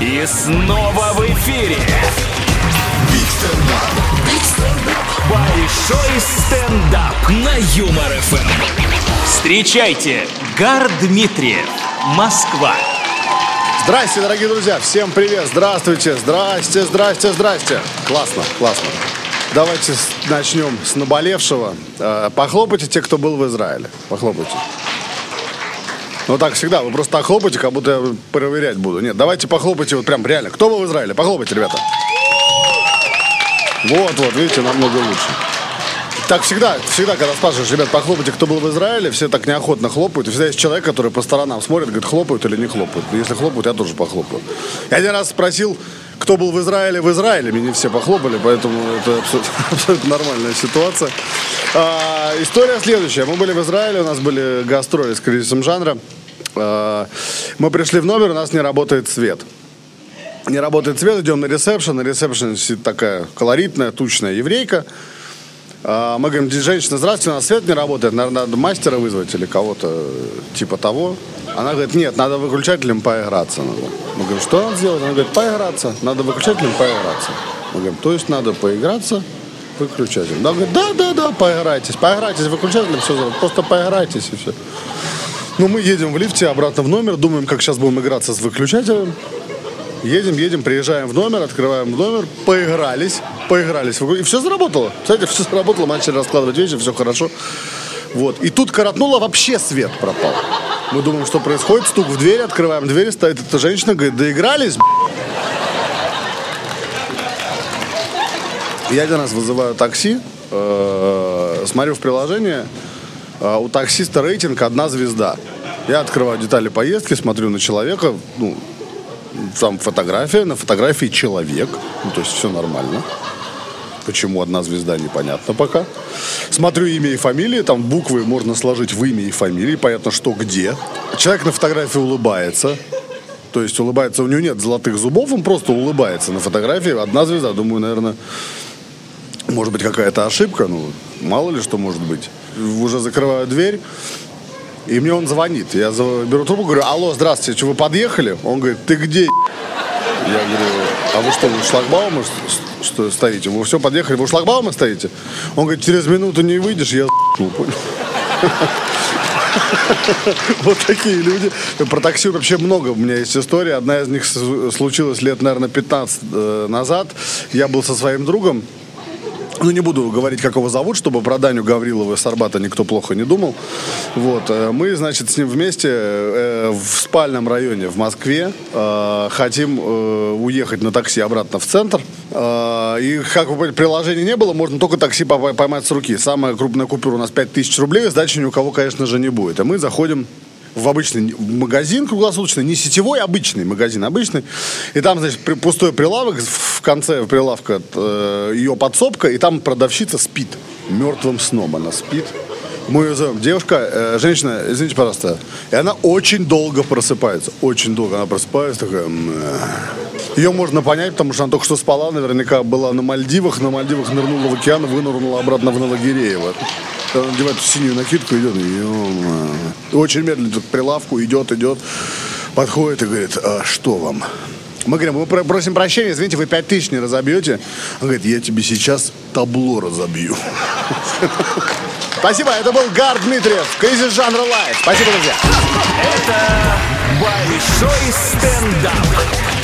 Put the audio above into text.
И снова в эфире. Большой стендап на Юмор ФМ. Встречайте, Гар Дмитриев, Москва. Здрасте, дорогие друзья, всем привет, здравствуйте, здрасте, здрасте, здрасте. Классно, классно. Давайте начнем с наболевшего. Э, Похлопайте те, кто был в Израиле. Похлопайте. Ну так всегда, вы просто так хлопаете, как будто я проверять буду. Нет, давайте похлопайте вот прям реально. Кто был в Израиле? Похлопайте, ребята. Вот, вот, видите, намного лучше. Так всегда, всегда, когда спрашиваешь, ребят, похлопайте, кто был в Израиле, все так неохотно хлопают. И всегда есть человек, который по сторонам смотрит, говорит, хлопают или не хлопают. Если хлопают, я тоже похлопаю. Я один раз спросил, кто был в Израиле в Израиле, мне не все похлопали, поэтому это абсолютно, абсолютно нормальная ситуация. А, история следующая. Мы были в Израиле, у нас были гастроли с кризисом жанра. А, мы пришли в номер, у нас не работает свет не работает свет, идем на ресепшн. На ресепшн сидит такая колоритная, тучная еврейка. А, Мы говорим, женщина, здравствуйте, у нас свет не работает, наверное, надо мастера вызвать или кого-то э, типа того. Она говорит, нет, надо выключателем поиграться. Надо. Мы говорим, что надо сделать? Она говорит, поиграться. Надо выключателем поиграться. Мы говорим, то есть надо поиграться выключателем. Она говорит, да, да, да, поиграйтесь. Поиграйтесь выключателем, все, просто поиграйтесь и все. Ну, мы едем в лифте обратно в номер, думаем, как сейчас будем играться с выключателем. Едем, едем, приезжаем в номер, открываем номер, поигрались, поигрались. И все заработало. Кстати, все заработало, мы начали раскладывать вещи, все хорошо. Вот. И тут коротнуло, вообще свет пропал. Мы думаем, что происходит, стук в дверь, открываем дверь, стоит эта женщина, говорит, доигрались, б***ь?» Я один раз вызываю такси, э, смотрю в приложение, э, у таксиста рейтинг одна звезда. Я открываю детали поездки, смотрю на человека, ну, там фотография, на фотографии человек, ну, то есть все нормально. Почему одна звезда, непонятно пока. Смотрю имя и фамилия, там буквы можно сложить в имя и фамилии, понятно, что где. Человек на фотографии улыбается, то есть улыбается, у него нет золотых зубов, он просто улыбается на фотографии. Одна звезда, думаю, наверное, может быть какая-то ошибка, ну, мало ли что может быть. Уже закрываю дверь, и мне он звонит. Я беру трубку, говорю, алло, здравствуйте, что вы подъехали? Он говорит, ты где? Я говорю, а вы что, с- что стоите? Вы все подъехали, вы у шлагбаума стоите? Он говорит, через минуту не выйдешь, я понял? Вот такие люди. Про такси вообще много у меня есть история. Одна из них случилась лет, наверное, 15 э, назад. Я был со своим другом. Ну, не буду говорить, как его зовут, чтобы про Даню Гаврилова с Арбата никто плохо не думал. Вот. э, Мы, значит, с ним вместе э, в спальном районе в Москве э, хотим уехать на такси обратно в центр. И, как вы поняли, приложения не было, можно только такси поймать с руки. Самая крупная купюра у нас 5000 рублей, сдачи ни у кого, конечно же, не будет. И мы заходим в обычный магазин круглосуточный, не сетевой, а обычный магазин, обычный. И там, значит, при- пустой прилавок, в конце прилавка э, ее подсобка, и там продавщица спит. Мертвым сном она спит. Мы ее зовем. Девушка, э, женщина, извините, пожалуйста. И она очень долго просыпается. Очень долго она просыпается, такая... Ее можно понять, потому что она только что спала, наверняка была на Мальдивах, на Мальдивах нырнула в океан вынырнула обратно в Новогиреево. Она надевает синюю накидку, идет, и, очень медленно идет к прилавку, идет, идет, подходит и говорит, а что вам? Мы говорим, мы про- просим прощения, извините, вы пять тысяч не разобьете? Он говорит, я тебе сейчас табло разобью. Спасибо, это был Гар Дмитриев, кризис жанра лайф. Спасибо, друзья. Это Большой стендап.